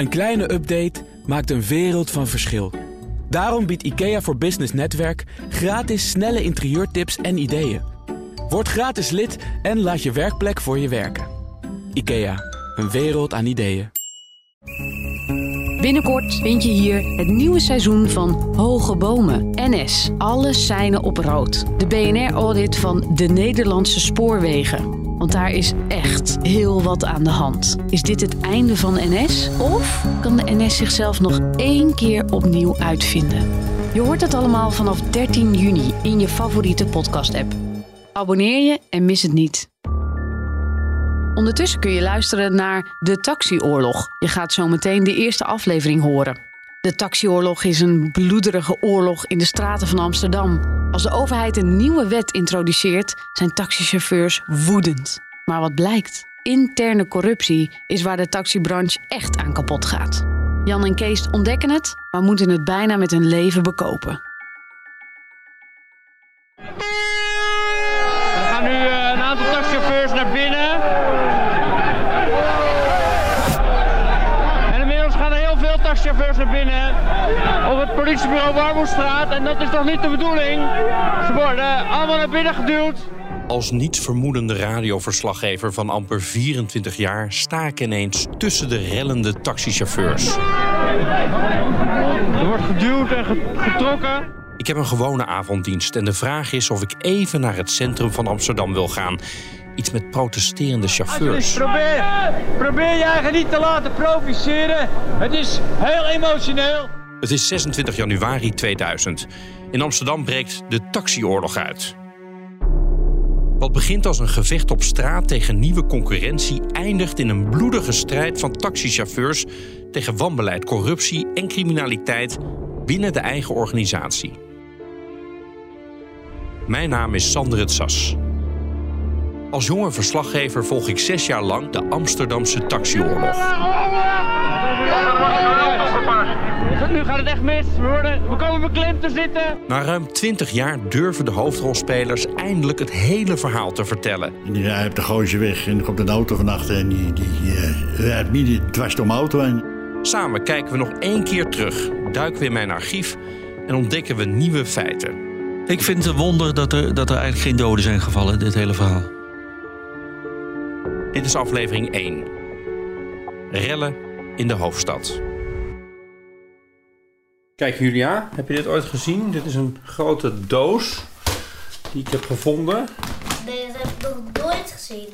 Een kleine update maakt een wereld van verschil. Daarom biedt IKEA voor Business Netwerk gratis snelle interieurtips en ideeën. Word gratis lid en laat je werkplek voor je werken. IKEA, een wereld aan ideeën. Binnenkort vind je hier het nieuwe seizoen van Hoge Bomen. NS. Alle seinen op rood. De BNR-audit van de Nederlandse spoorwegen. Want daar is echt heel wat aan de hand. Is dit het einde van NS? Of kan de NS zichzelf nog één keer opnieuw uitvinden? Je hoort het allemaal vanaf 13 juni in je favoriete podcast-app. Abonneer je en mis het niet. Ondertussen kun je luisteren naar De Taxioorlog. Je gaat zo meteen de eerste aflevering horen. De taxioorlog is een bloederige oorlog in de straten van Amsterdam. Als de overheid een nieuwe wet introduceert, zijn taxichauffeurs woedend. Maar wat blijkt? Interne corruptie is waar de taxibranche echt aan kapot gaat. Jan en Kees ontdekken het, maar moeten het bijna met hun leven bekopen. Taxichauffeurs naar binnen. Op het politiebureau Warmoestraat. En dat is toch niet de bedoeling? Ze worden allemaal naar binnen geduwd. Als niets vermoedende radioverslaggever van amper 24 jaar sta ik ineens tussen de rellende taxichauffeurs. Er wordt geduwd en ge- getrokken. Ik heb een gewone avonddienst en de vraag is of ik even naar het centrum van Amsterdam wil gaan. Iets met protesterende chauffeurs. Probeer, probeer je eigen niet te laten provoceren. Het is heel emotioneel. Het is 26 januari 2000. In Amsterdam breekt de taxioorlog uit. Wat begint als een gevecht op straat tegen nieuwe concurrentie, eindigt in een bloedige strijd van taxichauffeurs tegen wanbeleid, corruptie en criminaliteit binnen de eigen organisatie. Mijn naam is Sander het Sas. Als jonge verslaggever volg ik zes jaar lang de Amsterdamse taxioorlog. Nu gaat het echt mis. We, worden, we komen beklemd te zitten. Na ruim 20 jaar durven de hoofdrolspelers eindelijk het hele verhaal te vertellen. En die rijdt op de goosje weg en er komt een auto van achter en die, die eh, rijdt midden dwars door mijn auto heen. Samen kijken we nog één keer terug, duiken we in mijn archief en ontdekken we nieuwe feiten. Ik vind het een wonder dat er, dat er eigenlijk geen doden zijn gevallen, dit hele verhaal. Dit is aflevering 1. Rellen in de hoofdstad. Kijk Julia, heb je dit ooit gezien? Dit is een grote doos die ik heb gevonden. Nee, dat heb ik nog nooit gezien.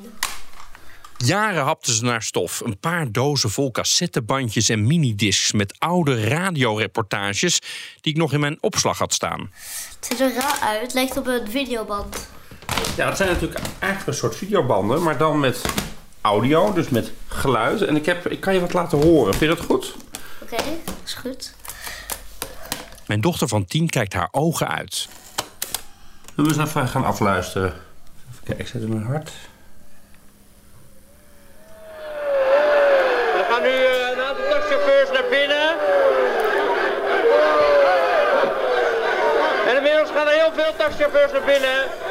Jaren hapten ze naar stof. Een paar dozen vol cassettebandjes en minidiscs met oude radioreportages die ik nog in mijn opslag had staan. Het ziet er raar uit. Het lijkt op een videoband. Ja, het zijn natuurlijk eigenlijk een soort videobanden, maar dan met audio, dus met geluid. En ik, heb, ik kan je wat laten horen. Vind je dat goed? Oké, is goed. Mijn dochter van tien kijkt haar ogen uit. Zullen we eens even gaan afluisteren? Even kijken, ik zet hem in hard. Er gaan nu eh, een aantal taxichauffeurs naar binnen. En inmiddels gaan er heel veel taxichauffeurs naar binnen.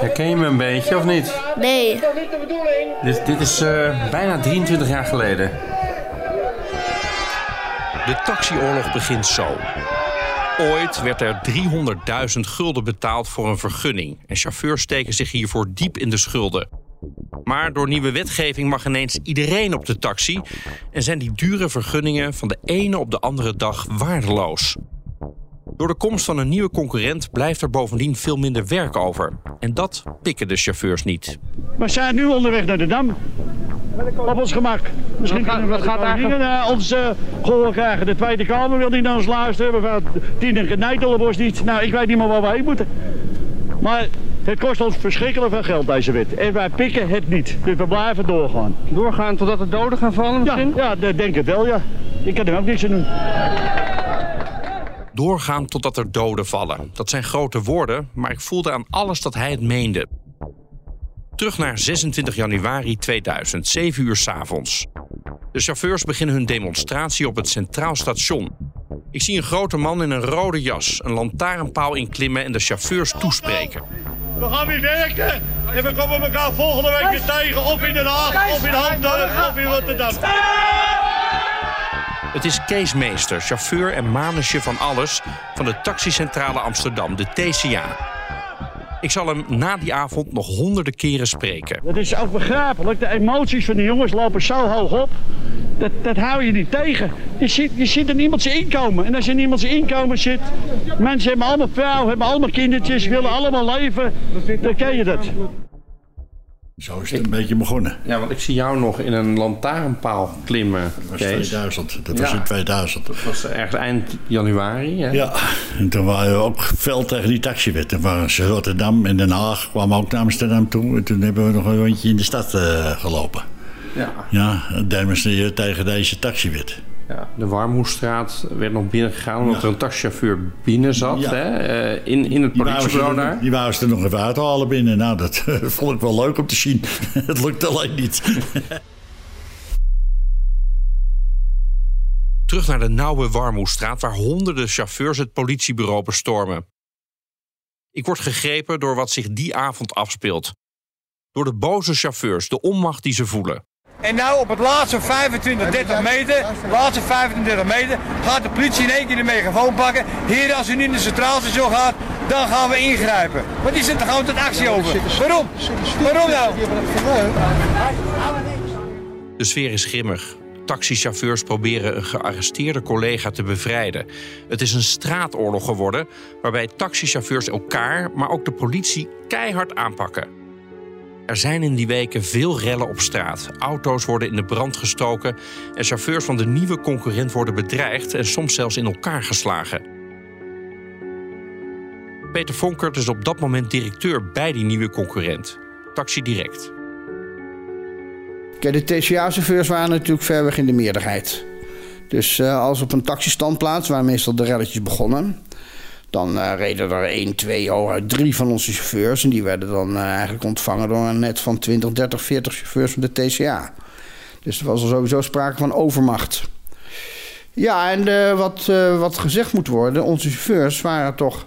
Herken je me een beetje of niet? Nee. Dat is niet de bedoeling. Dit, dit is eh, bijna 23 jaar geleden. De taxioorlog begint zo. Ooit werd er 300.000 gulden betaald voor een vergunning. En chauffeurs steken zich hiervoor diep in de schulden. Maar door nieuwe wetgeving mag ineens iedereen op de taxi. En zijn die dure vergunningen van de ene op de andere dag waardeloos. Door de komst van een nieuwe concurrent blijft er bovendien veel minder werk over. En dat pikken de chauffeurs niet. We zijn nu onderweg naar de Dam. Op ons gemak. Misschien Wat gaat- kunnen we wat gaat daar hier uh, ons uh, gehoor krijgen. De Tweede Kamer wil niet naar ons luisteren. Mevrouw Tiener Knijtelenbos niet. Nou, ik weet niet meer waar we heen moeten. Maar het kost ons verschrikkelijk veel geld, deze wet. En wij pikken het niet. Dus we blijven doorgaan. Doorgaan totdat er doden gaan vallen Ja, misschien? ja dat denk ik wel, ja. Ik kan er ook niks aan doen. Doorgaan totdat er doden vallen. Dat zijn grote woorden, maar ik voelde aan alles dat hij het meende. Terug naar 26 januari 2000, 7 uur 's avonds. De chauffeurs beginnen hun demonstratie op het Centraal Station. Ik zie een grote man in een rode jas een lantaarnpaal inklimmen en de chauffeurs toespreken. We gaan weer werken. En we komen elkaar volgende week weer tegen. Of in Den Haag, of in Hamdorp, of in Rotterdam. Het is Kees Meester, chauffeur en manusje van alles van de taxicentrale Amsterdam, de TCA. Ik zal hem na die avond nog honderden keren spreken. Dat is ook begrijpelijk. De emoties van de jongens lopen zo hoog op. Dat, dat hou je niet tegen. Je ziet, je ziet in iemands inkomen. En als je in iemands inkomen zit... Mensen hebben allemaal vrouw, hebben allemaal kindertjes, willen allemaal leven. Dan ken je dat. Zo is het een beetje begonnen. Ja, want ik zie jou nog in een lantaarnpaal klimmen, Dat was Kees. 2000. Dat was in 2000. Dat was ergens eind januari. Hè? Ja, en toen waren we ook fel tegen die taxiwet. Toen waren ze Rotterdam en Den Haag kwamen ook naar Amsterdam toe. En toen hebben we nog een rondje in de stad eh, gelopen. Ja. Ja, demonstreren tegen deze taxiwet. Ja, de Warmoestraat werd nog binnengegaan omdat Ja. er een taxichauffeur binnen zat. Ja. Hè? eh, in, in het politiebureau daar. die wouden ze er nog even uithalen binnen. Nou, dat vond ik wel leuk om te zien. Het lukt alleen niet. Terug naar de nauwe Warmoestraat waar honderden chauffeurs het politiebureau bestormen. Ik word gegrepen door wat zich die avond afspeelt. Door de boze chauffeurs, de onmacht die ze voelen. En nou op het laatste 25, 30 meter, laatste 25, 30 meter, gaat de politie in één keer de megafoon pakken. Heren, als u niet in de centraal station gaat, dan gaan we ingrijpen. Want die zit er gewoon tot actie over. Waarom? Waarom nou? De sfeer is grimmig. Taxichauffeurs proberen een gearresteerde collega te bevrijden. Het is een straatoorlog geworden waarbij taxichauffeurs elkaar, maar ook de politie keihard aanpakken. Er zijn in die weken veel rellen op straat. Auto's worden in de brand gestoken en chauffeurs van de nieuwe concurrent worden bedreigd en soms zelfs in elkaar geslagen. Peter Vonkert is op dat moment directeur bij die nieuwe concurrent, Taxi Direct. De TCA-chauffeurs waren natuurlijk ver weg in de meerderheid. Dus eh, als op een taxistandplaats, waar meestal de relletjes begonnen... dan eh, reden er één, twee, hooguit drie van onze chauffeurs... en die werden dan eh, eigenlijk ontvangen door een net van 20, 30, 40 chauffeurs van de TCA. Dus er was er sowieso sprake van overmacht. Ja, en eh, wat, eh, wat gezegd moet worden, onze chauffeurs waren toch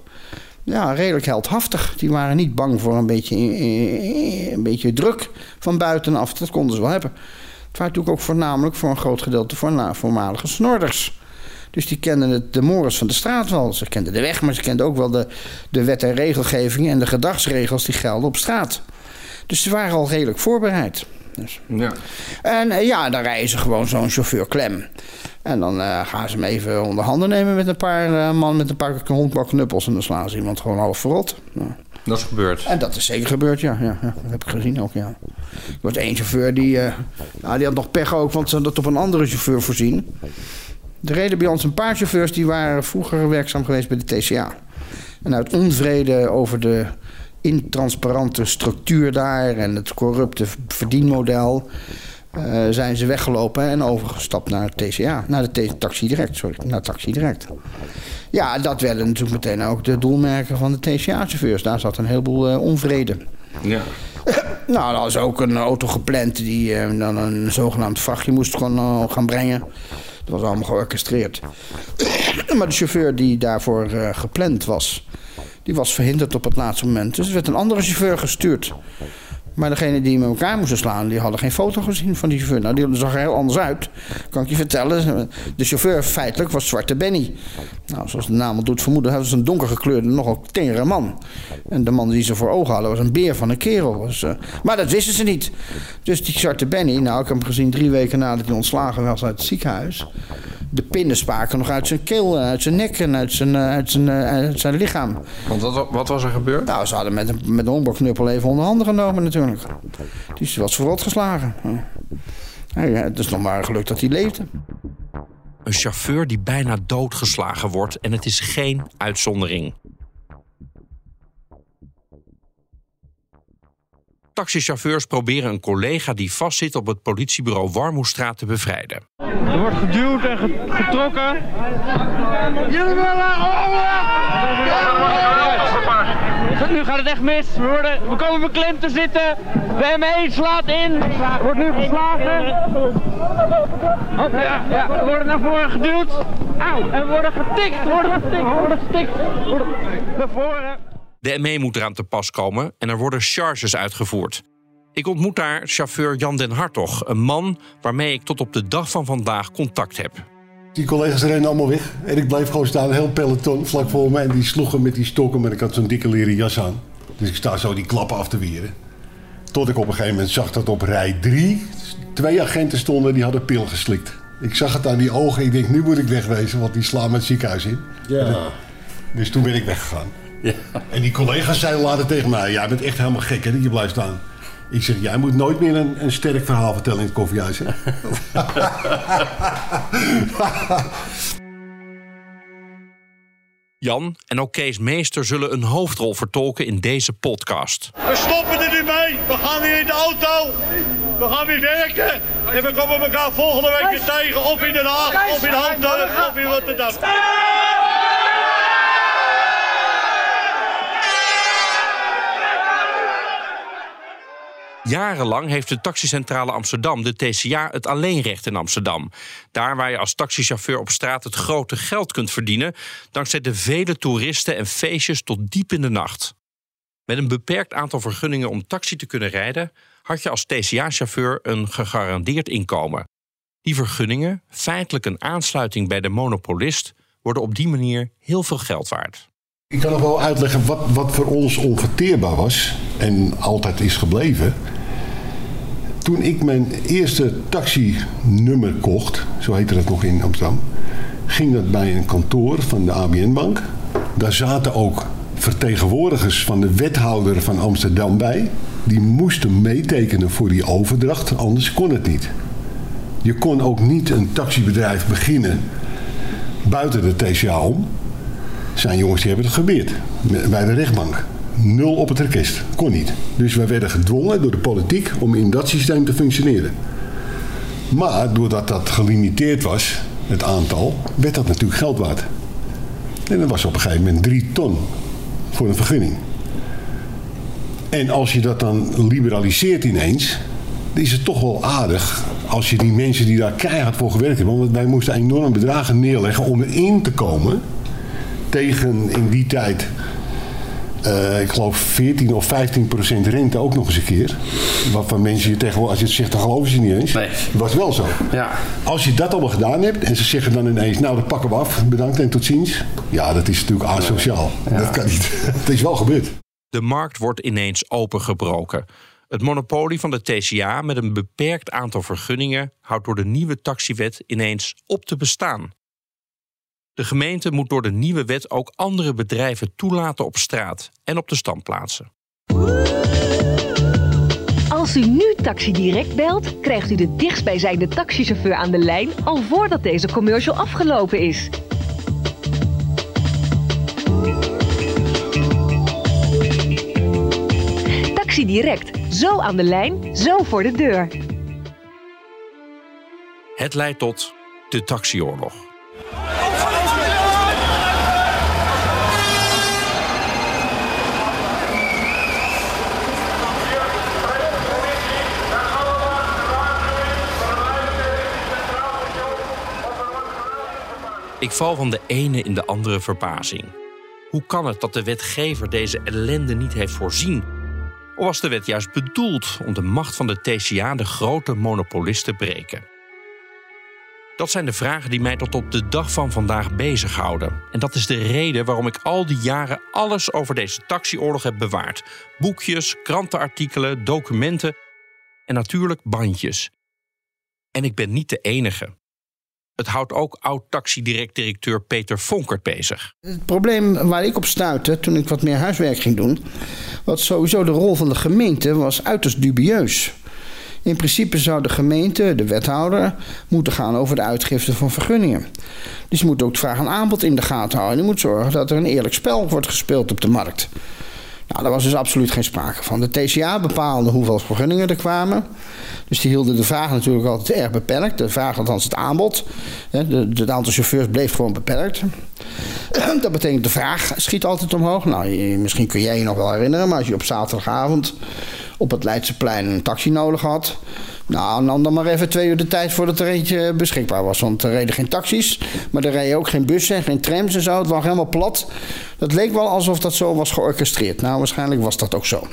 ja, redelijk heldhaftig. Die waren niet bang voor een beetje, eh, een beetje druk van buitenaf. Dat konden ze wel hebben. Het waren natuurlijk ook voornamelijk voor een groot gedeelte voorna- voormalige snorders. Dus die kenden het, de mores van de straat wel. Ze kenden de weg, maar ze kenden ook wel de, de wet en regelgeving en de gedragsregels die gelden op straat. Dus ze waren al redelijk voorbereid. Dus. Ja. En eh, ja, dan rijden ze gewoon zo'n chauffeur klem. En dan eh, gaan ze hem even onder handen nemen met een paar eh, man met een paar honkbalknuppels. En dan slaan ze iemand gewoon half verrot. Dat is gebeurd. en dat is zeker gebeurd, ja. ja, ja dat heb ik gezien ook, ja. Er was één chauffeur die, nou, die had nog pech ook, want ze hadden het op een andere chauffeur voorzien. Er reden bij ons een paar chauffeurs die waren vroeger werkzaam geweest bij de TCA. En uit onvrede over de intransparante structuur daar en het corrupte verdienmodel... eh, zijn ze weggelopen en overgestapt naar het TCA. Naar de Taxi Direct, sorry. Naar Taxi Direct. Ja, dat werden natuurlijk meteen ook de doelmerken van de TCA-chauffeurs. Daar zat een heleboel eh, onvrede. Ja. Nou, er was ook een auto gepland die eh, dan een zogenaamd vrachtje moest gaan brengen. Dat was allemaal georchestreerd. maar de chauffeur die daarvoor eh, gepland was, die was verhinderd op het laatste moment. Dus er werd een andere chauffeur gestuurd. Maar degene die met elkaar moesten slaan, die hadden geen foto gezien van die chauffeur. Nou, die zag er heel anders uit, kan ik je vertellen. De chauffeur feitelijk was Zwarte Benny. Nou, zoals de naam al doet vermoeden, hij was een donkergekleurde, nogal tengere man. En de man die ze voor ogen hadden was een beer van een kerel. Dus, eh, maar dat wisten ze niet. Dus die Zwarte Benny, nou, ik heb hem gezien drie weken nadat hij ontslagen was uit het ziekenhuis. De pinnen spraken nog uit zijn keel, en uit zijn nek en uit zijn, eh, uit zijn, eh, uit zijn lichaam. Want wat, wat was er gebeurd? Nou, ze hadden met een, met een even onder handen genomen natuurlijk. Die was verrot geslagen. Ja, ja, het is nog maar geluk dat hij leefde. Een chauffeur die bijna doodgeslagen wordt en het is geen uitzondering. Taxichauffeurs proberen een collega die vastzit op het politiebureau Warmoestraat te bevrijden. Er wordt geduwd en ge- getrokken. Jullie willen Nu gaat het echt mis. We, worden, we komen te zitten. De ME slaat in. Wordt nu geslagen. Ja. We worden naar voren geduwd. Auw. En we worden getikt. We worden getikt. We worden getikt. Worden naar voren. De ME moet eraan te pas komen en er worden charges uitgevoerd. Ik ontmoet daar chauffeur Jan den Hartog, een man waarmee ik tot op de dag van vandaag contact heb. Die collega's renden allemaal weg. En ik bleef gewoon staan, een heel peloton vlak voor me. En die sloegen met die stokken, maar ik had zo'n dikke leren jas aan. Dus ik sta zo die klappen af te weren. Tot ik op een gegeven moment zag dat op rij drie twee agenten stonden die hadden pil geslikt. Ik zag het aan die ogen. Ik denk, nu moet ik wegwezen, want die slaan me het ziekenhuis in. Ja. Dus toen ben ik weggegaan. Ja. En die collega's zeiden later tegen mij... jij bent echt helemaal gek hè, dat je blijft staan. Ik zeg, jij moet nooit meer een, een sterk verhaal vertellen in het koffiehuis. Hè? Jan en ook Kees Meester zullen een hoofdrol vertolken in deze podcast. We stoppen er nu mee. We gaan weer in de auto. We gaan weer werken. En we komen elkaar volgende week weer tegen. Of in Den Haag, of in Hamburg, of in Rotterdam. Jarenlang heeft de taxicentrale Amsterdam, de TCA, het alleenrecht in Amsterdam. Daar waar je als taxichauffeur op straat het grote geld kunt verdienen, dankzij de vele toeristen en feestjes tot diep in de nacht. Met een beperkt aantal vergunningen om taxi te kunnen rijden, had je als TCA-chauffeur een gegarandeerd inkomen. Die vergunningen, feitelijk een aansluiting bij de monopolist, worden op die manier heel veel geld waard. Ik kan nog wel uitleggen wat, wat voor ons onverteerbaar was en altijd is gebleven. Toen ik mijn eerste taxinummer kocht, zo heette dat nog in Amsterdam, ging dat bij een kantoor van de ABN-bank. Daar zaten ook vertegenwoordigers van de wethouder van Amsterdam bij. Die moesten meetekenen voor die overdracht, anders kon het niet. Je kon ook niet een taxibedrijf beginnen buiten de TCA om zijn jongens die hebben het gebeurd. Bij de rechtbank. Nul op het rekest. Kon niet. Dus wij werden gedwongen door de politiek om in dat systeem te functioneren. Maar doordat dat gelimiteerd was, het aantal, werd dat natuurlijk geld waard. En dat was op een gegeven moment drie ton voor een vergunning. En als je dat dan liberaliseert ineens, dan is het toch wel aardig als je die mensen die daar keihard voor gewerkt hebben, want wij moesten enorme bedragen neerleggen om erin te komen tegen in die tijd, uh, ik geloof 14 of 15 procent rente ook nog eens een keer. Waarvan mensen je tegenwoordig, als je het zegt, dan geloven ze niet eens. Nee. Dat was wel zo. Ja. Als je dat allemaal gedaan hebt en ze zeggen dan ineens, nou dat pakken we af, bedankt en tot ziens. Ja, dat is natuurlijk asociaal. Ja. Dat kan niet. Het is wel gebeurd. De markt wordt ineens opengebroken. Het monopolie van de TCA met een beperkt aantal vergunningen houdt door de nieuwe taxiwet ineens op te bestaan. De gemeente moet door de nieuwe wet ook andere bedrijven toelaten op straat en op de standplaatsen. Als u nu Taxi Direct belt, krijgt u de dichtstbijzijnde taxichauffeur aan de lijn al voordat deze commercial afgelopen is. Taxi Direct, zo aan de lijn, zo voor de deur. Het leidt tot de taxioorlog. Ik val van de ene in de andere verbazing. Hoe kan het dat de wetgever deze ellende niet heeft voorzien? Of was de wet juist bedoeld om de macht van de TCA, de grote monopolist, te breken? Dat zijn de vragen die mij tot op de dag van vandaag bezighouden. En dat is de reden waarom ik al die jaren alles over deze taxioorlog heb bewaard: boekjes, krantenartikelen, documenten en natuurlijk bandjes. En ik ben niet de enige. Het houdt ook oud-taxidirect-directeur Peter Vonkert bezig. Het probleem waar ik op stuitte toen ik wat meer huiswerk ging doen... was sowieso de rol van de gemeente was uiterst dubieus. In principe zou de gemeente, de wethouder, moeten gaan over de uitgifte van vergunningen. Dus je moet ook de vraag en aanbod in de gaten houden. Je moet zorgen dat er een eerlijk spel wordt gespeeld op de markt. Nou, daar was dus absoluut geen sprake van. De TCA bepaalde hoeveel vergunningen er kwamen. Dus die hielden de vraag natuurlijk altijd erg beperkt. De vraag, althans het aanbod. Het aantal chauffeurs bleef gewoon beperkt. Dat betekent de vraag schiet altijd omhoog. Nou, misschien kun jij je nog wel herinneren, maar als je op zaterdagavond op het Leidseplein een taxi nodig had. Nou, nam dan maar even twee uur de tijd voordat er eentje beschikbaar was. Want er reden geen taxis, maar er reden ook geen bussen, geen trams en zo. Het lag helemaal plat. Het leek wel alsof dat zo was georchestreerd. Nou, waarschijnlijk was dat ook zo.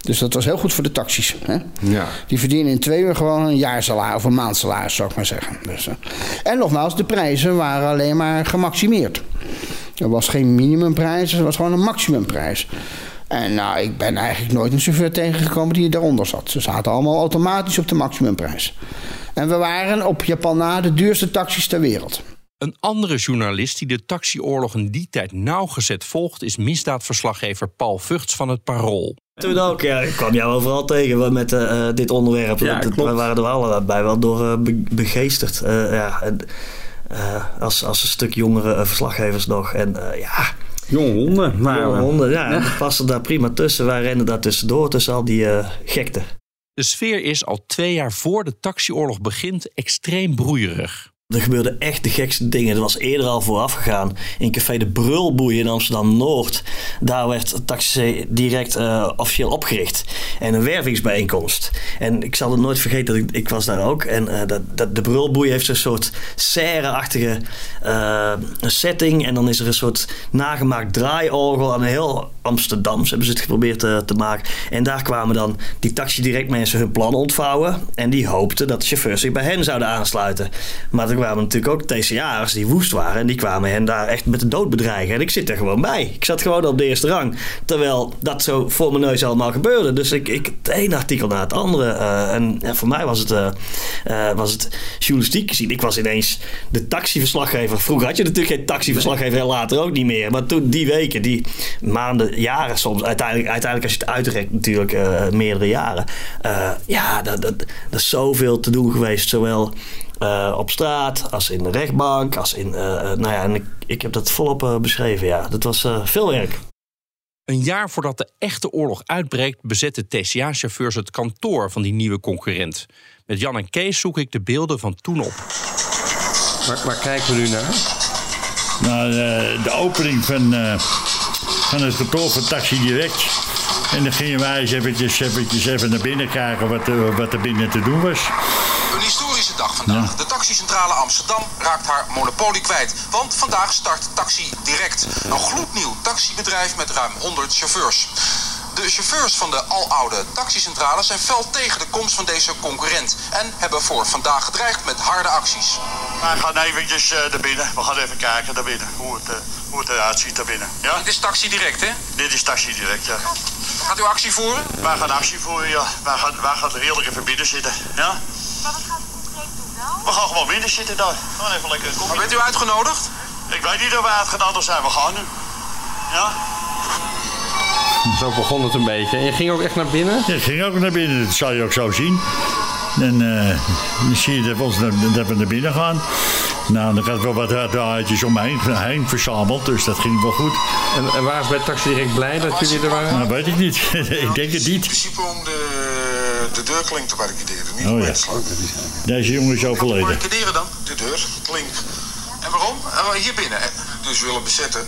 Dus dat was heel goed voor de taxis. Hè? Ja. Die verdienen in twee uur gewoon een jaarsalaris of een maandsalaris, zou ik maar zeggen. Dus, eh, en nogmaals, de prijzen waren alleen maar gemaximeerd. Er was geen minimumprijs, er was gewoon een maximumprijs. En nou, ik ben eigenlijk nooit een chauffeur tegengekomen die daaronder zat. Ze zaten allemaal automatisch op de maximumprijs. En we waren op Japan na de duurste taxis ter wereld. Een andere journalist die de taxioorlog in die tijd nauwgezet volgt... is misdaadverslaggever Paul Vugts van het Parool. Toen ook, ja. Ik kwam jou overal tegen met uh, dit onderwerp. Ja, klopt. we waren er allebei wel door uh, be begeesterd. Uh, ja, en, als, als een stuk jongere verslaggevers nog. En ja... Jonge honden waren Jonge honden, ja. ja. passen daar prima tussen. Wij rennen daar tussendoor, tussen al die gekte. De sfeer is al twee jaar voor de taxioorlog begint extreem broeierig. Er gebeurden echt de gekste dingen. Er was eerder al vooraf gegaan. In café De Brulboei in Amsterdam-Noord. Daar werd Taxi direct uh, officieel opgericht. En een wervingsbijeenkomst. En ik zal het nooit vergeten, ik, ik was daar ook. En uh, dat, dat, De Brulboei heeft een soort serre-achtige uh, setting. En dan is er een soort nagemaakt draaiorgel aan heel Amsterdams hebben ze het geprobeerd te, maken. En daar kwamen dan die Taxi Direct mensen hun plan ontvouwen. En die hoopten dat de chauffeurs zich bij hen zouden aansluiten. Maar kwamen natuurlijk ook TCA'ers die woest waren. En die kwamen hen daar echt met de dood bedreigen. En ik zit er gewoon bij. Ik zat gewoon op de eerste rang. Terwijl dat zo voor mijn neus allemaal gebeurde. Dus ik, ik het ene artikel na het andere. Uh, en ja, voor mij was het, uh, was het journalistiek gezien. Ik was ineens de taxiverslaggever. Vroeger had je natuurlijk geen taxiverslaggever. En later ook niet meer. Maar toen die weken, die maanden, jaren soms. Uiteindelijk, uiteindelijk als je het uitrekt natuurlijk meerdere jaren. ja, dat, dat, dat is zoveel te doen geweest. Zowel... Uh, op straat, als in de rechtbank, als in. Uh, nou ja, en ik, ik heb dat volop uh, beschreven. Ja, dat was veel werk. Een jaar voordat de echte oorlog uitbreekt, bezetten TCA-chauffeurs het kantoor van die nieuwe concurrent. Met Jan en Kees zoek ik de beelden van toen op. Waar, waar kijken we nu naar? Nou, de opening van, van het kantoor van Taxi Direct. En dan gingen wij eens eventjes, eventjes even naar binnen kijken wat, wat er binnen te doen was. Ja. De taxicentrale Amsterdam raakt haar monopolie kwijt. Want vandaag start Taxi Direct. Een gloednieuw taxibedrijf met ruim 100 chauffeurs. De chauffeurs van de aloude taxicentrale zijn fel tegen de komst van deze concurrent. En hebben voor vandaag gedreigd met harde acties. We gaan eventjes uh, naar binnen. We gaan even kijken naar binnen. Hoe het, uh, hoe het eruit ziet naar binnen. Ja? Dit is Taxi Direct, hè? Dit is Taxi Direct, ja. Gaat u actie voeren? Wij gaan actie voeren, ja. Wij gaan, wij gaan er heerlijk even binnen zitten. Ja? Maar wat gaat u concreet doen dan? We gaan gewoon binnen zitten daar. Gewoon even lekker koffie. Maar bent u uitgenodigd? Ik weet niet of we uitgenodigd zijn. We gaan nu. Ja? Zo begon het een beetje. En je ging ook echt naar binnen? Ja, ik ging ook naar binnen. Dat zal je ook zo zien. En uh, dan zie je dat we, ons naar, dat we naar binnen gaan. Nou, dan gaat wel wat raadjes om me heen, heen verzameld, dus dat ging wel goed. En, en waar is bij Taxi Direct blij dat jullie er waren? Nou, weet ik niet. ik denk het niet. In principe om de, de deurklink te barricaderen, niet oh, ja. Deze jongen is overleden. Barricaderen dan, de deurklink. En waarom? Uh, hier binnen. Dus willen bezetten.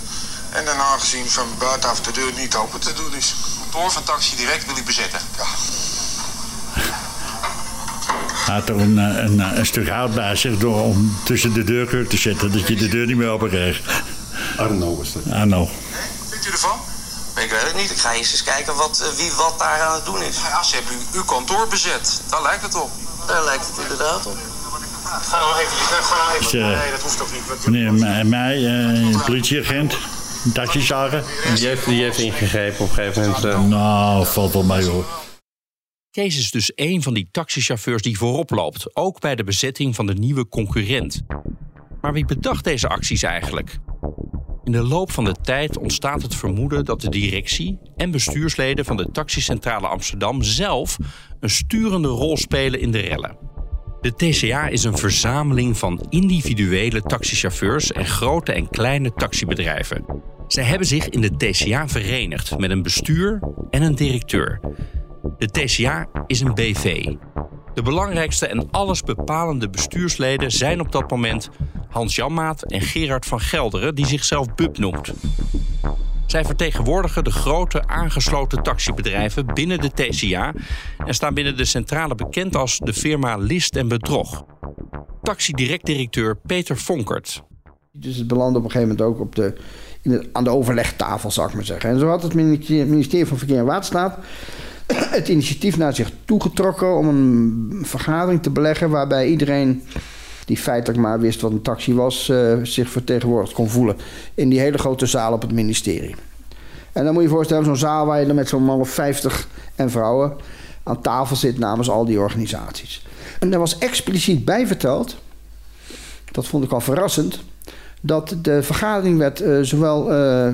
En dan aangezien van buitenaf de deur niet open te doen is. Het kantoor van Taxi Direct wil ik bezetten. Ja. Hij had er een, een, een, stuk hout bij zich door om tussen de deurkruk te zetten, dat je de deur niet meer open kreeg. Arno was dat. Arno. Vindt u ervan? Ik weet het niet. Ik ga eerst eens kijken wat, uh, wie wat daar aan het doen is. Ja, ze hebben u, uw kantoor bezet. Daar lijkt het op. Daar lijkt het inderdaad op. Ga nou even, ga nou even. Dus, uh, nee, dat hoeft toch niet. Meneer en mij, uh, politieagent, een taxizager. Die heeft, die heeft ingegrepen op een gegeven moment. Uh... Nou, valt wel mee hoor. Kees is dus een van die taxichauffeurs die voorop loopt, ook bij de bezetting van de nieuwe concurrent. Maar wie bedacht deze acties eigenlijk? In de loop van de tijd ontstaat het vermoeden dat de directie en bestuursleden van de taxicentrale Amsterdam zelf een sturende rol spelen in de rellen. De TCA is een verzameling van individuele taxichauffeurs en grote en kleine taxibedrijven. Zij hebben zich in de TCA verenigd met een bestuur en een directeur. De TCA is een BV. De belangrijkste en allesbepalende bestuursleden zijn op dat moment Hans Janmaat en Gerard van Gelderen, die zichzelf Bub noemt. Zij vertegenwoordigen de grote aangesloten taxibedrijven binnen de TCA en staan binnen de centrale bekend als de firma List en Bedrog. Taxidirect-directeur Peter Vonkert. Dus het belandde op een gegeven moment ook op de, in aan de overlegtafel, zou ik maar zeggen. En zo had het ministerie van Verkeer en Waterstaat het initiatief naar zich toegetrokken om een vergadering te beleggen waarbij iedereen die feitelijk maar wist wat een taxi was, uh, zich vertegenwoordigd kon voelen in die hele grote zaal op het ministerie. En dan moet je je voorstellen, zo'n zaal waar je dan met zo'n man of 50 en vrouwen aan tafel zit namens al die organisaties. En daar was expliciet bij verteld, dat vond ik al verrassend, dat de vergadering werd uh, zowel uh,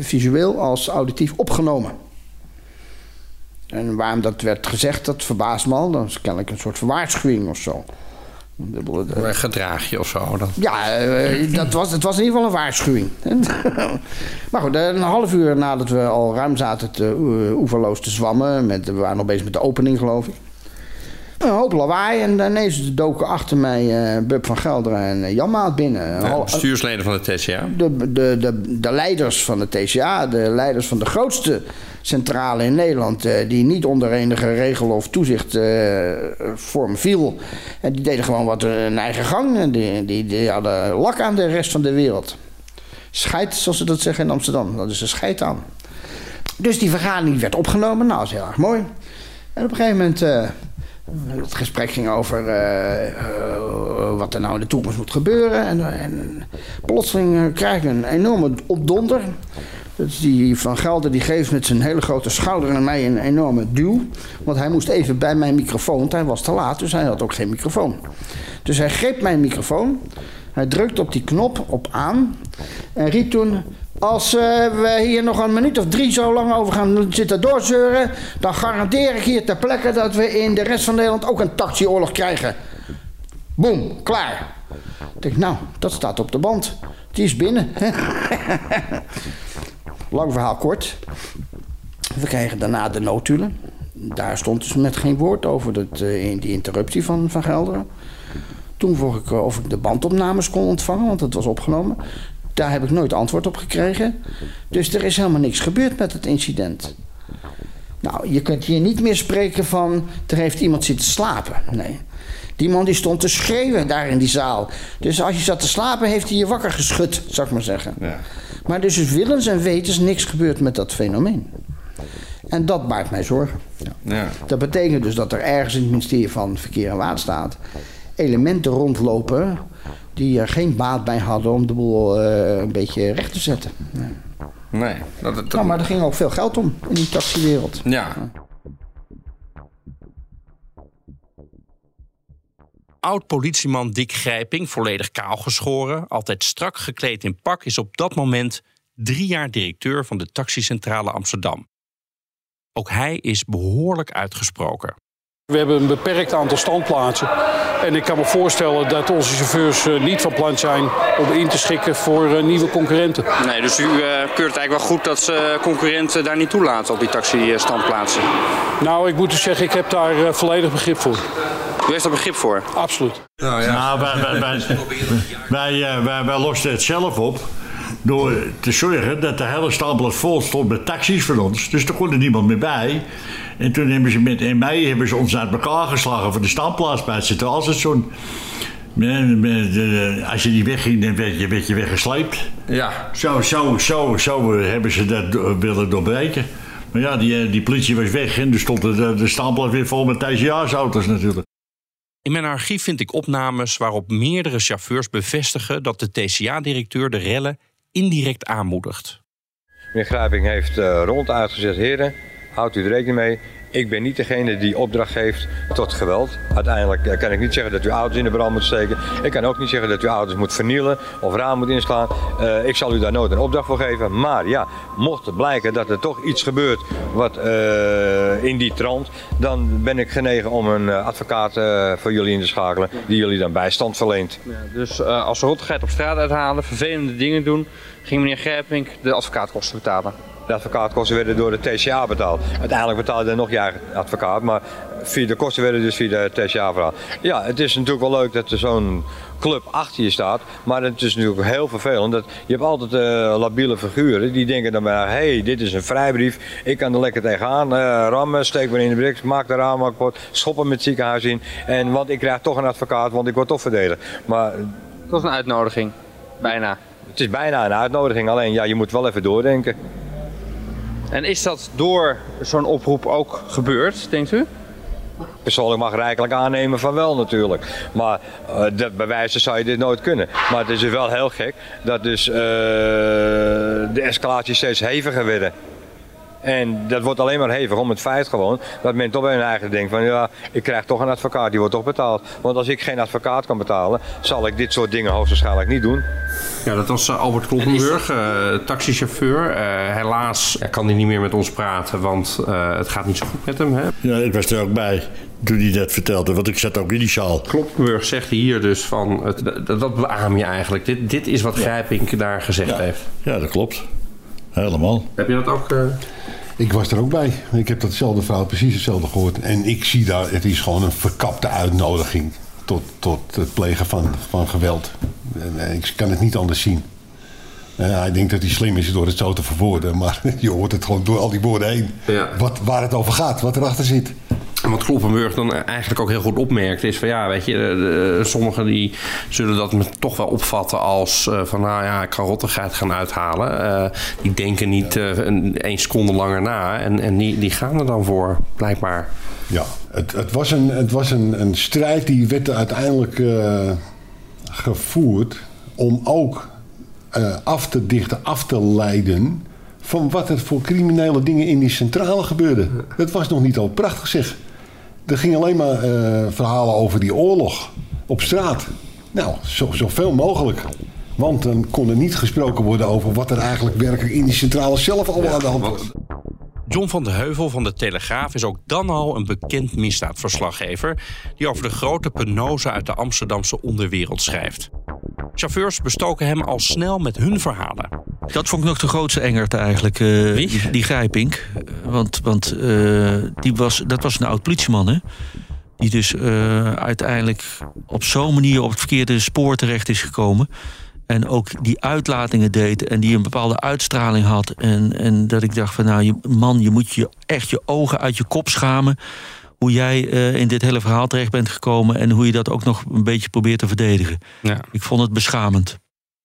visueel als auditief opgenomen. En waarom dat werd gezegd, dat verbaast me al. Dat is kennelijk een soort waarschuwing of zo. Een gedraagje of zo dan? Ja, uh, dat was, het was in ieder geval een waarschuwing. maar goed, een half uur nadat we al ruim zaten te oeverloos te zwammen... Met, we waren nog bezig met de opening, geloof ik. Een hoop lawaai en ineens doken achter mij uh, Bub van Gelderen en Jan Maat binnen. Ja, bestuursleden van de TCA? De, de, de, de leiders van de TCA, de leiders van de grootste centrale in Nederland... Uh, die niet onder enige regel of toezicht uh, vorm viel. En die deden gewoon wat hun eigen gang. Die, die, die hadden lak aan de rest van de wereld. Scheid, zoals ze dat zeggen in Amsterdam. Dat is een scheid aan. Dus die vergadering werd opgenomen. Nou, dat is heel erg mooi. En op een gegeven moment... Uh, het gesprek ging over wat er nou in de toekomst moet gebeuren. En, en plotseling krijg ik een enorme opdonder. Die Van Gelder die geeft met zijn hele grote schouder aan mij een enorme duw. Want hij moest even bij mijn microfoon, want hij was te laat, dus hij had ook geen microfoon. Dus hij greep mijn microfoon, hij drukte op die knop op aan en riep toen... Als uh, we hier nog een minuut of drie zo lang over gaan zitten doorzeuren... dan garandeer ik hier ter plekke dat we in de rest van Nederland ook een taxioorlog krijgen. Boom, klaar. Ik denk, nou, dat staat op de band. Die is binnen. Lang verhaal kort. We kregen daarna de notulen. Daar stond dus met geen woord over dat, uh, die interruptie van Van Gelderen. Toen vroeg ik uh, of ik de bandopnames kon ontvangen, want het was opgenomen. Daar heb ik nooit antwoord op gekregen. Dus er is helemaal niks gebeurd met het incident. Nou, je kunt hier niet meer spreken van... er heeft iemand zitten slapen. Nee. Die man die stond te schreeuwen daar in die zaal. Dus als je zat te slapen, heeft hij je wakker geschud, zou ik maar zeggen. Ja. Maar dus is willens en wetens niks gebeurd met dat fenomeen. En dat baart mij zorgen. Ja. Ja. Dat betekent dus dat er ergens in het ministerie van Verkeer en Waterstaat... elementen rondlopen die er geen baat bij hadden om de boel uh, een beetje recht te zetten. Nee. nee dat, dat... Nou, maar er ging ook veel geld om in die taxiwereld. Ja. ja. Oud-politieman Dick Grijping, volledig kaal geschoren, altijd strak gekleed in pak, is op dat moment drie jaar directeur van de Taxicentrale Amsterdam. Ook hij is behoorlijk uitgesproken. We hebben een beperkt aantal standplaatsen. En ik kan me voorstellen dat onze chauffeurs uh, niet van plan zijn om in te schikken voor uh, nieuwe concurrenten. Nee, dus u uh, keurt eigenlijk wel goed dat ze concurrenten daar niet toelaten op die taxi-standplaatsen? Nou, ik moet dus zeggen, ik heb daar volledig begrip voor. U heeft er begrip voor? Absoluut. Nou, ja. nou wij, wij, wij, wij, wij losten het zelf op door te zorgen dat de hele standplaats vol stond met taxis van ons. Dus er kon er niemand meer bij. En toen hebben ze met in mei hebben ze ons uit elkaar geslagen voor de standplaats bij het Centraalstation. Als je niet wegging, dan werd je, werd je weggesleept. Ja. Zo, zo, zo, zo hebben ze dat willen doorbreken. Maar ja, die, die politie was weg en er stond de, de standplaats weer vol met TCA's-auto's natuurlijk. In mijn archief vind ik opnames waarop meerdere chauffeurs bevestigen dat de TCA-directeur de rellen indirect aanmoedigt. Meneer Grijping heeft uh, rond uitgezet, heren, houdt u er rekening mee. Ik ben niet degene die opdracht geeft tot geweld. Uiteindelijk kan ik niet zeggen dat u auto's in de brand moet steken. Ik kan ook niet zeggen dat u auto's moet vernielen of raam moet inslaan. Uh, ik zal u daar nooit een opdracht voor geven. Maar ja, mocht het blijken dat er toch iets gebeurt wat uh, in die trant, dan ben ik genegen om een advocaat voor jullie in te schakelen die jullie dan bijstand verleent. Ja, dus als ze rottigheid op straat uithalen, vervelende dingen doen, ging meneer Gerpink de advocaatkosten betalen. De advocaatkosten werden door de TCA betaald. Uiteindelijk betaalde er nog je eigen advocaat, maar via de kosten werden dus via de TCA verhaald. Ja, het is natuurlijk wel leuk dat er zo'n club achter je staat, maar het is natuurlijk heel vervelend. Dat je hebt altijd uh, labiele figuren die denken dan maar, hé, hey, dit is een vrijbrief, ik kan er lekker tegenaan, uh, rammen, steek me in de brik, maak de raam kapot, schoppen met het ziekenhuis in. En, want ik krijg toch een advocaat, want ik word toch verdedigd. Maar, Toch een uitnodiging, bijna. Het is bijna een uitnodiging, alleen ja, je moet wel even doordenken. En is dat door zo'n oproep ook gebeurd, denkt u? Persoonlijk mag rijkelijk aannemen van wel natuurlijk. Maar uh, dat bewijzen zou je dit nooit kunnen. Maar het is dus wel heel gek dat dus uh, de escalatie steeds heviger werden. En dat wordt alleen maar hevig om het feit gewoon dat men toch bij hun eigen denkt van ja, ik krijg toch een advocaat, die wordt toch betaald. Want als ik geen advocaat kan betalen, zal ik dit soort dingen hoogstwaarschijnlijk niet doen. Ja, dat was uh, Albert Kloppenburg, uh, taxichauffeur. Uh, helaas kan hij niet meer met ons praten, want het gaat niet zo goed met hem. Hè? Ja, ik was er ook bij toen hij dat vertelde, want ik zat ook in die zaal. Kloppenburg zegt hier dus van, het, dat, dat beaam je eigenlijk. Dit, dit is wat ja. Grijpink daar gezegd ja. heeft. Ja, dat klopt. Helemaal. Heb je dat ook... Ik was er ook bij. Ik heb datzelfde verhaal precies hetzelfde gehoord. En ik zie daar, het is gewoon een verkapte uitnodiging tot, tot het plegen van, van geweld. En ik kan het niet anders zien. Uh, hij denkt dat hij slim is door het zo te verwoorden. Maar je hoort het gewoon door al die woorden heen. Ja. Wat, waar het over gaat, wat erachter zit. En wat Kloppenburg dan eigenlijk ook heel goed opmerkt is van ja, weet je, de, de, sommigen die zullen dat toch wel opvatten als uh, van nou ja, ik kan rottigheid gaan uithalen. Uh, die denken niet uh, een, seconde langer na en, en die, die gaan er dan voor, blijkbaar. Ja, het, het was, een, het was een, een strijd die werd uiteindelijk gevoerd om ook af te dichten, af te leiden van wat er voor criminele dingen in die centrale gebeurde. Dat was nog niet al prachtig zeg. Er gingen alleen maar uh, verhalen over die oorlog op straat. Nou, zo, zoveel mogelijk. Want dan kon er niet gesproken worden over wat er eigenlijk werkelijk in die centrale zelf allemaal aan de hand was. John van de Heuvel van de Telegraaf is ook dan al een bekend misdaadverslaggever... die over de grote penose uit de Amsterdamse onderwereld schrijft. Chauffeurs bestoken hem al snel met hun verhalen. Dat vond ik nog de grootste engert eigenlijk. Uh, Wie? Die, die Grijpink. Want, want uh, die was, dat was een oud politieman, hè? Die dus uh, uiteindelijk op zo'n manier op het verkeerde spoor terecht is gekomen. En ook die uitlatingen deed en die een bepaalde uitstraling had. En, en dat ik dacht van nou, je, man, je moet je echt je ogen uit je kop schamen. Hoe jij uh, in dit hele verhaal terecht bent gekomen. En hoe je dat ook nog een beetje probeert te verdedigen. Ja. Ik vond het beschamend.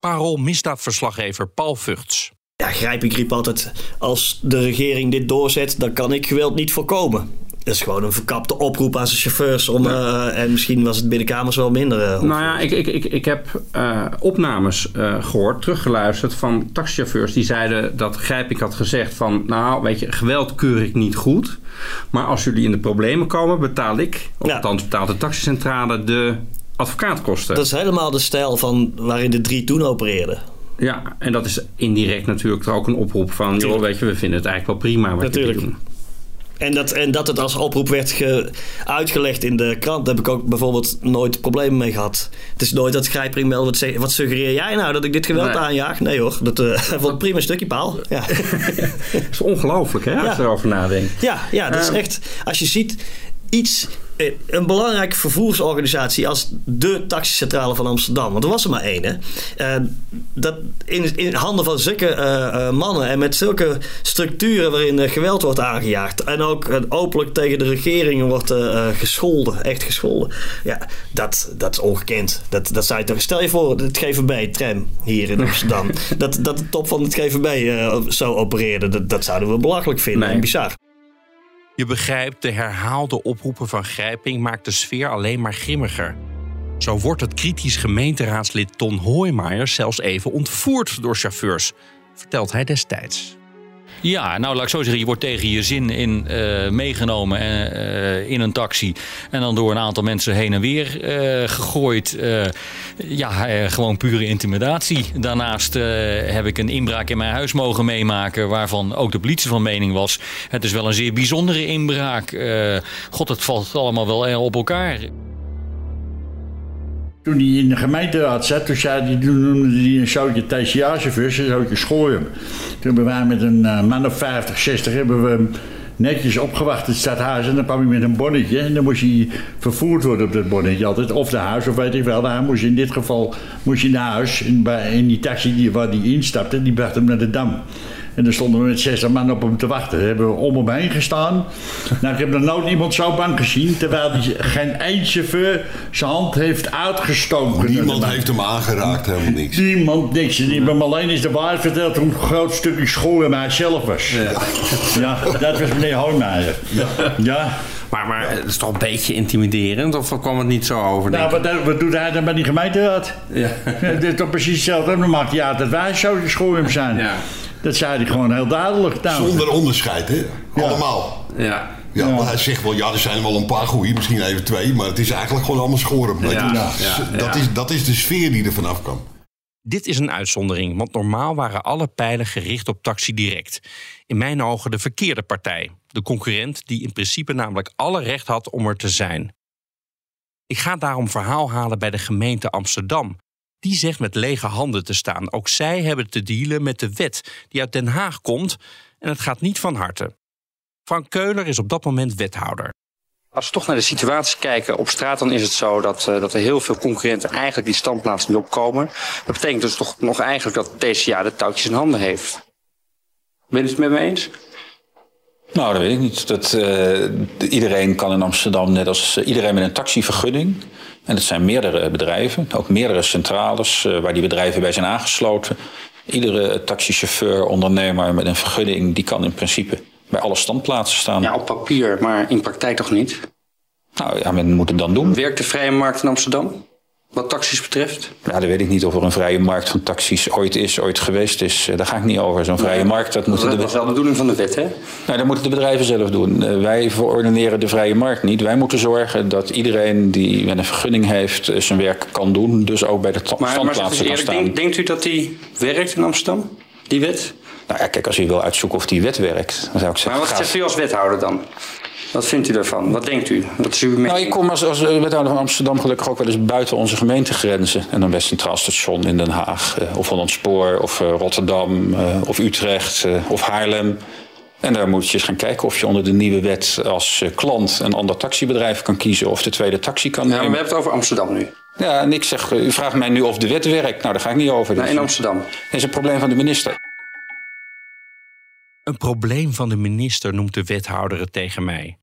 Parool misdaadverslaggever Paul Vugts. Ja, grijp ik riep altijd: als de regering dit doorzet, dan kan ik geweld niet voorkomen. Dat is gewoon een verkapte oproep aan zijn chauffeurs. Om, ja. uh, en misschien was het binnenkamers wel minder. Uh, nou ja, ik, ik, ik, ik heb uh, opnames gehoord, teruggeluisterd van taxichauffeurs die zeiden dat Grijpink had gezegd van nou weet je, geweld keur ik niet goed. Maar als jullie in de problemen komen, betaal ik, of ja. althans betaalt de taxicentrale de advocaatkosten. Dat is helemaal de stijl van waarin de drie toen opereerden. Ja, en dat is indirect natuurlijk ook een oproep van... joh, weet je, we vinden het eigenlijk wel prima wat natuurlijk. doen. En dat, en dat het als oproep werd ge, uitgelegd in de krant, daar heb ik ook bijvoorbeeld nooit problemen mee gehad. Het is nooit dat Grijpring meldt, wat, wat suggereer jij nou, dat ik dit geweld nee. aanjaag? Nee hoor, dat uh, vond een prima stukje paal. Ja. dat is ongelooflijk hè, als ja. je erover nadenkt. Ja, ja dat is uh, echt, als je ziet, iets een belangrijke vervoersorganisatie als de taxicentrale van Amsterdam. Want er was er maar één. Hè? Uh, dat in, in handen van zulke uh, uh, mannen en met zulke structuren waarin geweld wordt aangejaagd. En ook openlijk tegen de regeringen wordt gescholden. Echt gescholden. Ja, dat, dat is ongekend. Dat, dat zou je toch, stel je voor, het GVB-tram hier in Amsterdam. dat, dat de top van het GVB zo opereerde. Dat, dat zouden we belachelijk vinden. Nee. En bizar. Je begrijpt, de herhaalde oproepen van Grijping maakt de sfeer alleen maar grimmiger. Zo wordt het kritisch gemeenteraadslid Ton Hoijmaier zelfs even ontvoerd door chauffeurs, vertelt hij destijds. Ja, nou laat ik zo zeggen, je wordt tegen je zin in uh, meegenomen uh, in een taxi. En dan door een aantal mensen heen en weer gegooid. ja, gewoon pure intimidatie. Daarnaast heb ik een inbraak in mijn huis mogen meemaken. Waarvan ook de politie van mening was. Het is wel een zeer bijzondere inbraak. God, het valt allemaal wel op elkaar. Toen hij in de gemeenteraad zat, toen, zei die, toen noemde hij een zoutje TCA-chauffeurs, een zoutje schooien. Toen hebben wij met een uh, man of 50, 60 hebben we netjes opgewacht in het stadhuis. En dan kwam hij met een bonnetje en dan moest hij vervoerd worden op dat bonnetje altijd. Of naar huis, of weet ik wel. Hij moest in dit geval moest hij naar huis. In, bij, in die taxi die, waar hij instapte, die bracht hem naar de Dam. En dan stonden we met 60 man op hem te wachten. Daar hebben we om hem heen gestaan. Nou, ik heb nog nooit iemand zo bang gezien. Terwijl die, geen één chauffeur zijn hand heeft uitgestoken. Niemand heeft hem aangeraakt, helemaal niks. Niemand niks. En hebben me alleen eens de waarheid verteld hoe een groot stukje school mij zelf was. Ja. dat was meneer Hoijmeijer. Ja. Maar, maar het is toch een beetje intimiderend? Of kwam het niet zo over? Nou, wat, wat doet hij dan bij die gemeenteraad? Ja. Dit is toch precies hetzelfde. Dan maakt hij uit dat wij zo school zijn. Ja. Dat zei hij gewoon heel duidelijk. Nou, Zonder onderscheid, hè? Allemaal. Ja. Ja, maar hij zegt wel, ja, er zijn wel een paar goeie, misschien even twee, maar het is eigenlijk gewoon allemaal schoren. Ja, ja, dat. Is, dat is de sfeer die er vanaf kwam. Dit is een uitzondering, want normaal waren alle pijlen gericht op Taxi Direct. In mijn ogen de verkeerde partij. De concurrent die in principe namelijk alle recht had om er te zijn. Ik ga daarom verhaal halen bij de gemeente Amsterdam. Die zegt met lege handen te staan. Ook zij hebben te dealen met de wet die uit Den Haag komt en het gaat niet van harte. Frank Keuler is op dat moment wethouder. Als we toch naar de situatie kijken op straat, dan is het zo dat, eh, dat er heel veel concurrenten eigenlijk die standplaats niet opkomen. Dat betekent dus toch nog eigenlijk dat TCA de touwtjes in handen heeft. Ben je het met me eens? Nou, dat weet ik niet. Dat, eh, iedereen kan in Amsterdam, net als eh, iedereen met een taxivergunning. En het zijn meerdere bedrijven, ook meerdere centrales eh, waar die bedrijven bij zijn aangesloten. Iedere taxichauffeur, ondernemer met een vergunning, die kan in principe bij alle standplaatsen staan. Ja, op papier, maar in praktijk toch niet? Nou ja, men moet het dan doen. Werkt de vrije markt in Amsterdam? Wat taxis betreft? Ja, dan weet ik niet of er een vrije markt van taxis ooit is, ooit geweest is. Eh, Daar ga ik niet over. Zo'n vrije markt, dat moeten Dat de was wel de bedoeling van de wet, hè? Nou, dat moeten de bedrijven zelf doen. Eh, wij verordineren de vrije markt niet. Wij moeten zorgen dat iedereen die met een vergunning heeft eh, zijn werk kan doen. Dus ook bij de Maar, maar standplaatsen kan eerlijk, staan. denk- denkt u dat die werkt in Amsterdam? Die wet? Nou ja, kijk, als u wil uitzoeken of die wet werkt, dan zou ik zeggen... Maar wat zegt u als wethouder dan? Wat vindt u daarvan? Wat denkt u? Wat is uw mening? Nou, ik kom als, als wethouder van Amsterdam gelukkig ook wel eens buiten onze gemeentegrenzen. En dan bij het Centraal Station in Den Haag, eh, of Holland Spoor, of eh, Rotterdam, eh, of Utrecht, eh, of Haarlem. En daar moet je eens gaan kijken of je onder de nieuwe wet als klant een ander taxibedrijf kan kiezen of de tweede taxi kan Ja, nemen. maar we hebben het over Amsterdam nu. Ja, en ik zeg, u vraagt mij nu of de wet werkt. Nou, daar ga ik niet over. Nou, in Amsterdam. Dat is een probleem van de minister. Een probleem van de minister noemt de wethouder het tegen mij.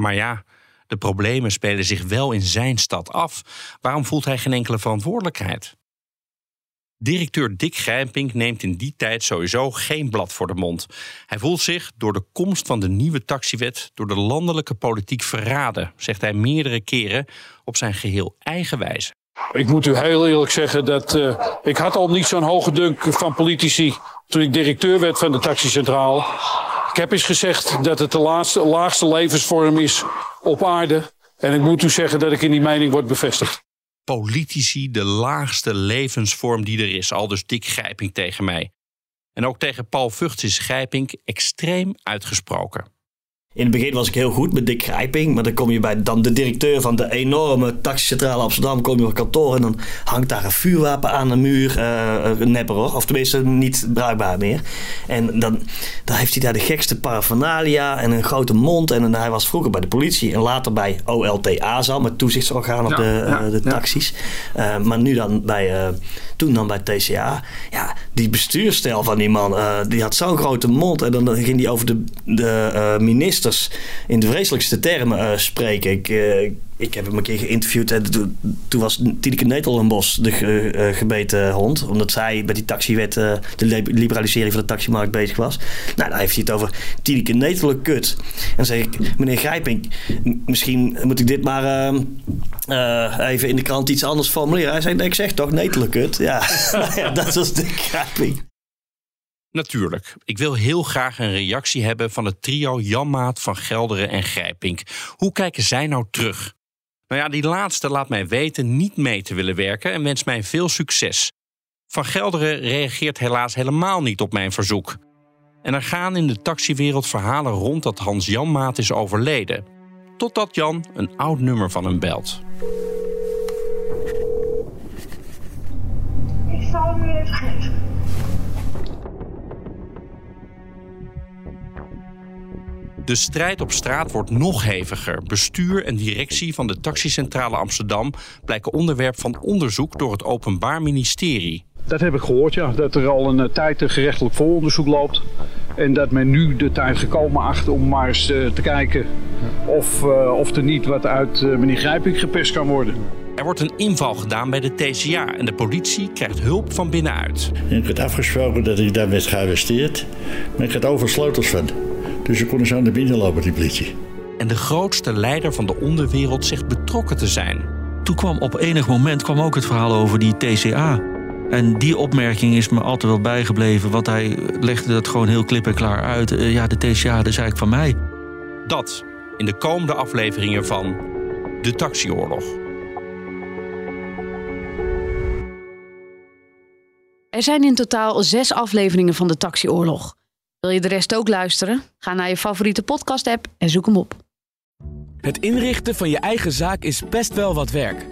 Maar ja, de problemen spelen zich wel in zijn stad af. Waarom voelt hij geen enkele verantwoordelijkheid? Directeur Dick Grijpink neemt in die tijd sowieso geen blad voor de mond. Hij voelt zich door de komst van de nieuwe taxiwet door de landelijke politiek verraden, zegt hij meerdere keren op zijn geheel eigen wijze. Ik moet u heel eerlijk zeggen dat eh, ik had al niet zo'n hoge dunk van politici toen ik directeur werd van de taxicentrale. Ik heb eens gezegd dat het de laatste, laagste levensvorm is op aarde. En ik moet u zeggen dat ik in die mening word bevestigd. Politici de laagste levensvorm die er is, al dus Dick Grijping tegen mij. En ook tegen Paul Vugts is Grijping extreem uitgesproken. In het begin was ik heel goed met Dick Grijping. Maar dan kom je bij dan de directeur van de enorme taxicentrale Amsterdam. Kom je op kantoor en dan hangt daar een vuurwapen aan de muur. eh, een nepper hoor. Of tenminste niet bruikbaar meer. En dan, dan heeft hij daar de gekste paraphernalia en een grote mond. En hij was vroeger bij de politie en later bij OLTA zal met toezichtsorgaan op Ja, de, ja, eh, de ja. taxis. Eh, maar nu dan bij, eh, toen dan bij TCA. Ja, die bestuurstijl van die man, eh, die had zo'n grote mond. En dan ging hij over de, de eh, in de vreselijkste termen eh, spreken. Ik, eh, ik heb hem een keer geïnterviewd. En toen, was Tineke Netelenbos de ge- eh, gebeten hond. Omdat zij bij die taxiwet, de li- liberalisering van de taximarkt bezig was. Nou, dan heeft hij het over Tineke Netelen kut. En dan zeg ik, meneer Grijping, misschien moet ik dit maar even in de krant iets anders formuleren. Hij zei, ik zeg toch Netelen kut. Ja, ja dat was de Grijping. Natuurlijk, ik wil heel graag een reactie hebben van het trio Janmaat, Van Gelderen en Grijpink. Hoe kijken zij nou terug? Nou ja, die laatste laat mij weten niet mee te willen werken en wenst mij veel succes. Van Gelderen reageert helaas helemaal niet op mijn verzoek. En er gaan in de taxiwereld verhalen rond dat Hans Janmaat is overleden. Totdat Jan een oud nummer van hem belt. Ik zal nu even. De strijd op straat wordt nog heviger. Bestuur en directie van de taxicentrale Amsterdam blijken onderwerp van onderzoek door het Openbaar Ministerie. Dat heb ik gehoord, ja. Dat er al een eh, tijd een gerechtelijk vooronderzoek loopt. En dat men nu de tijd gekomen acht om maar eens eh, te kijken of, eh, of er niet wat uit meneer Grijping gepest kan worden. Er wordt een inval gedaan bij de TCA en de politie krijgt hulp van binnenuit. Ik had afgesproken dat ik daar werd gearresteerd. Maar ik had overal sleutels van. Dus ze konden zo naar binnen lopen, die politie. En de grootste leider van de onderwereld zegt betrokken te zijn. Toen kwam op enig moment kwam ook het verhaal over die TCA. En die opmerking is me altijd wel bijgebleven, want hij legde dat gewoon heel klip en klaar uit. Eh, ja, de TCA, dat is eigenlijk van mij. Dat in de komende afleveringen van De Taxioorlog. Er zijn in totaal zes afleveringen van de Taxioorlog. Wil je de rest ook luisteren? Ga naar je favoriete podcast-app en zoek hem op. Het inrichten van je eigen zaak is best wel wat werk.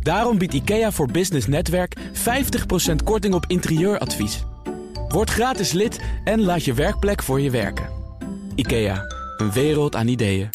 Daarom biedt IKEA voor Business Netwerk 50% korting op interieuradvies. Word gratis lid en laat je werkplek voor je werken. IKEA, een wereld aan ideeën.